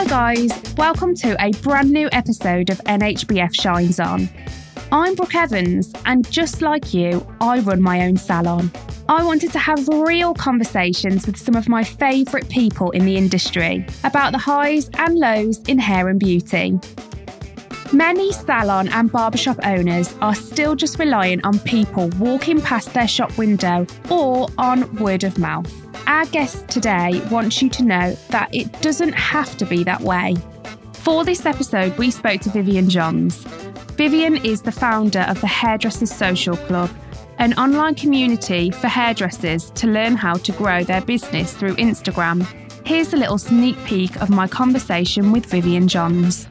Hi, guys. Welcome to a brand new episode of NHBF Shines On. I'm Brooke Evans, and just like you, I run my own salon. I wanted to have real conversations with some of my favourite people in the industry about the highs and lows in hair and beauty. Many salon and barbershop owners are still just reliant on people walking past their shop window or on word of mouth. Our guest today wants you to know that it doesn't have to be that way. For this episode, we spoke to Vivienne Johns. Vivienne is the founder of the Hairdressers Social Club, an online community for hairdressers to learn how to grow their business through Instagram. Here's a little sneak peek of my conversation with Vivienne Johns.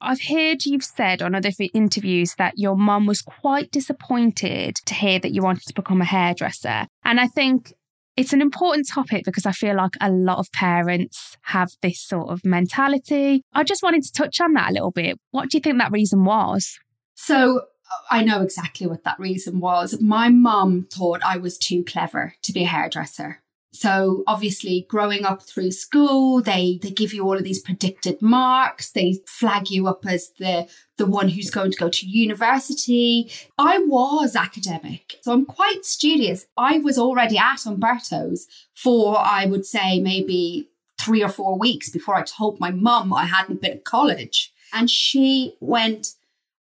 I've heard you've said on other interviews that your mum was quite disappointed to hear that you wanted to become a hairdresser. And I think it's an important topic because I feel like a lot of parents have this sort of mentality. I just wanted to touch on that a little bit. What do you think that reason was? So, I know exactly what that reason was. My mum thought I was too clever to be a hairdresser. So obviously growing up through school, they they give you all of these predicted marks. They flag you up as the the one who's going to go to university. I was academic, so I'm quite studious. I was already at Umberto's for I would say maybe three or four weeks before I told my mum I hadn't been at college. And she went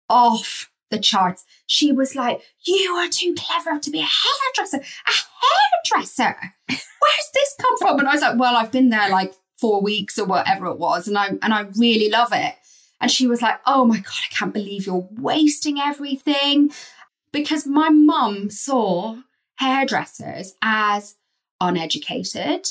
off the charts. She was like, You are too clever to be a hairdresser. A hairdresser. Where's this come from? And I was like, Well, I've been there like four weeks or whatever it was, and I and I really love it. And she was like, Oh my God, I can't believe you're wasting everything. Because my mum saw hairdressers as uneducated,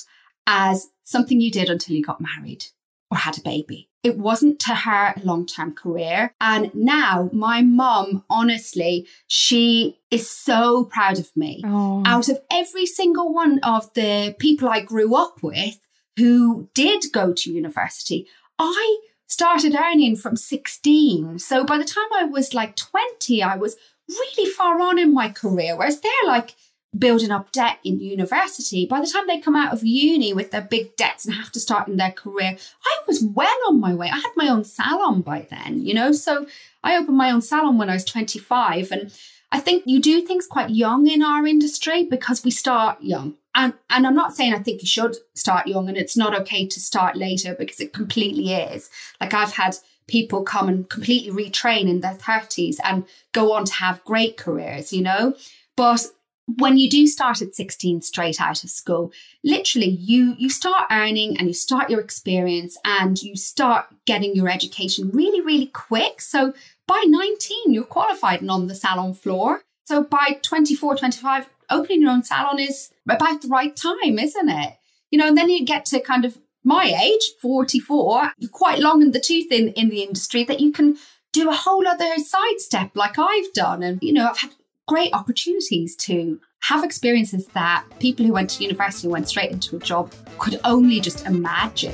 as something you did until you got married or had a baby. It wasn't to her long term career. And now my mum, honestly, she is so proud of me. Oh. Out of every single one of the people I grew up with who did go to university, I started earning from 16. So by the time I was like 20, I was really far on in my career. Whereas they're like, building up debt in university, by the time they come out of uni with their big debts and have to start in their career, I was well on my way. I had my own salon by then, you know? So I opened my own salon when I was 25. And I think you do things quite young in our industry because we start young. And, and I'm not saying I think you should start young and it's not okay to start later because it completely is. Like I've had people come and completely retrain in their 30s and go on to have great careers, you know? But when you do start at 16 straight out of school literally you you start earning and you start your experience and you start getting your education really really quick. So by 19 you're qualified and on the salon floor. So by 24 25 opening your own salon is about the right time isn't it? You know and then you get to kind of my age 44 you're quite long in the tooth in in the industry that you can do a whole other sidestep like I've done. And you know I've had great opportunities to have experiences that people who went to university and went straight into a job could only just imagine.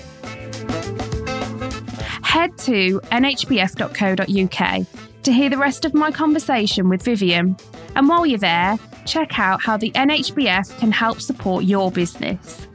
Head to nhbf.co.uk to hear the rest of my conversation with Vivienne. And while you're there, check out how the NHBF can help support your business.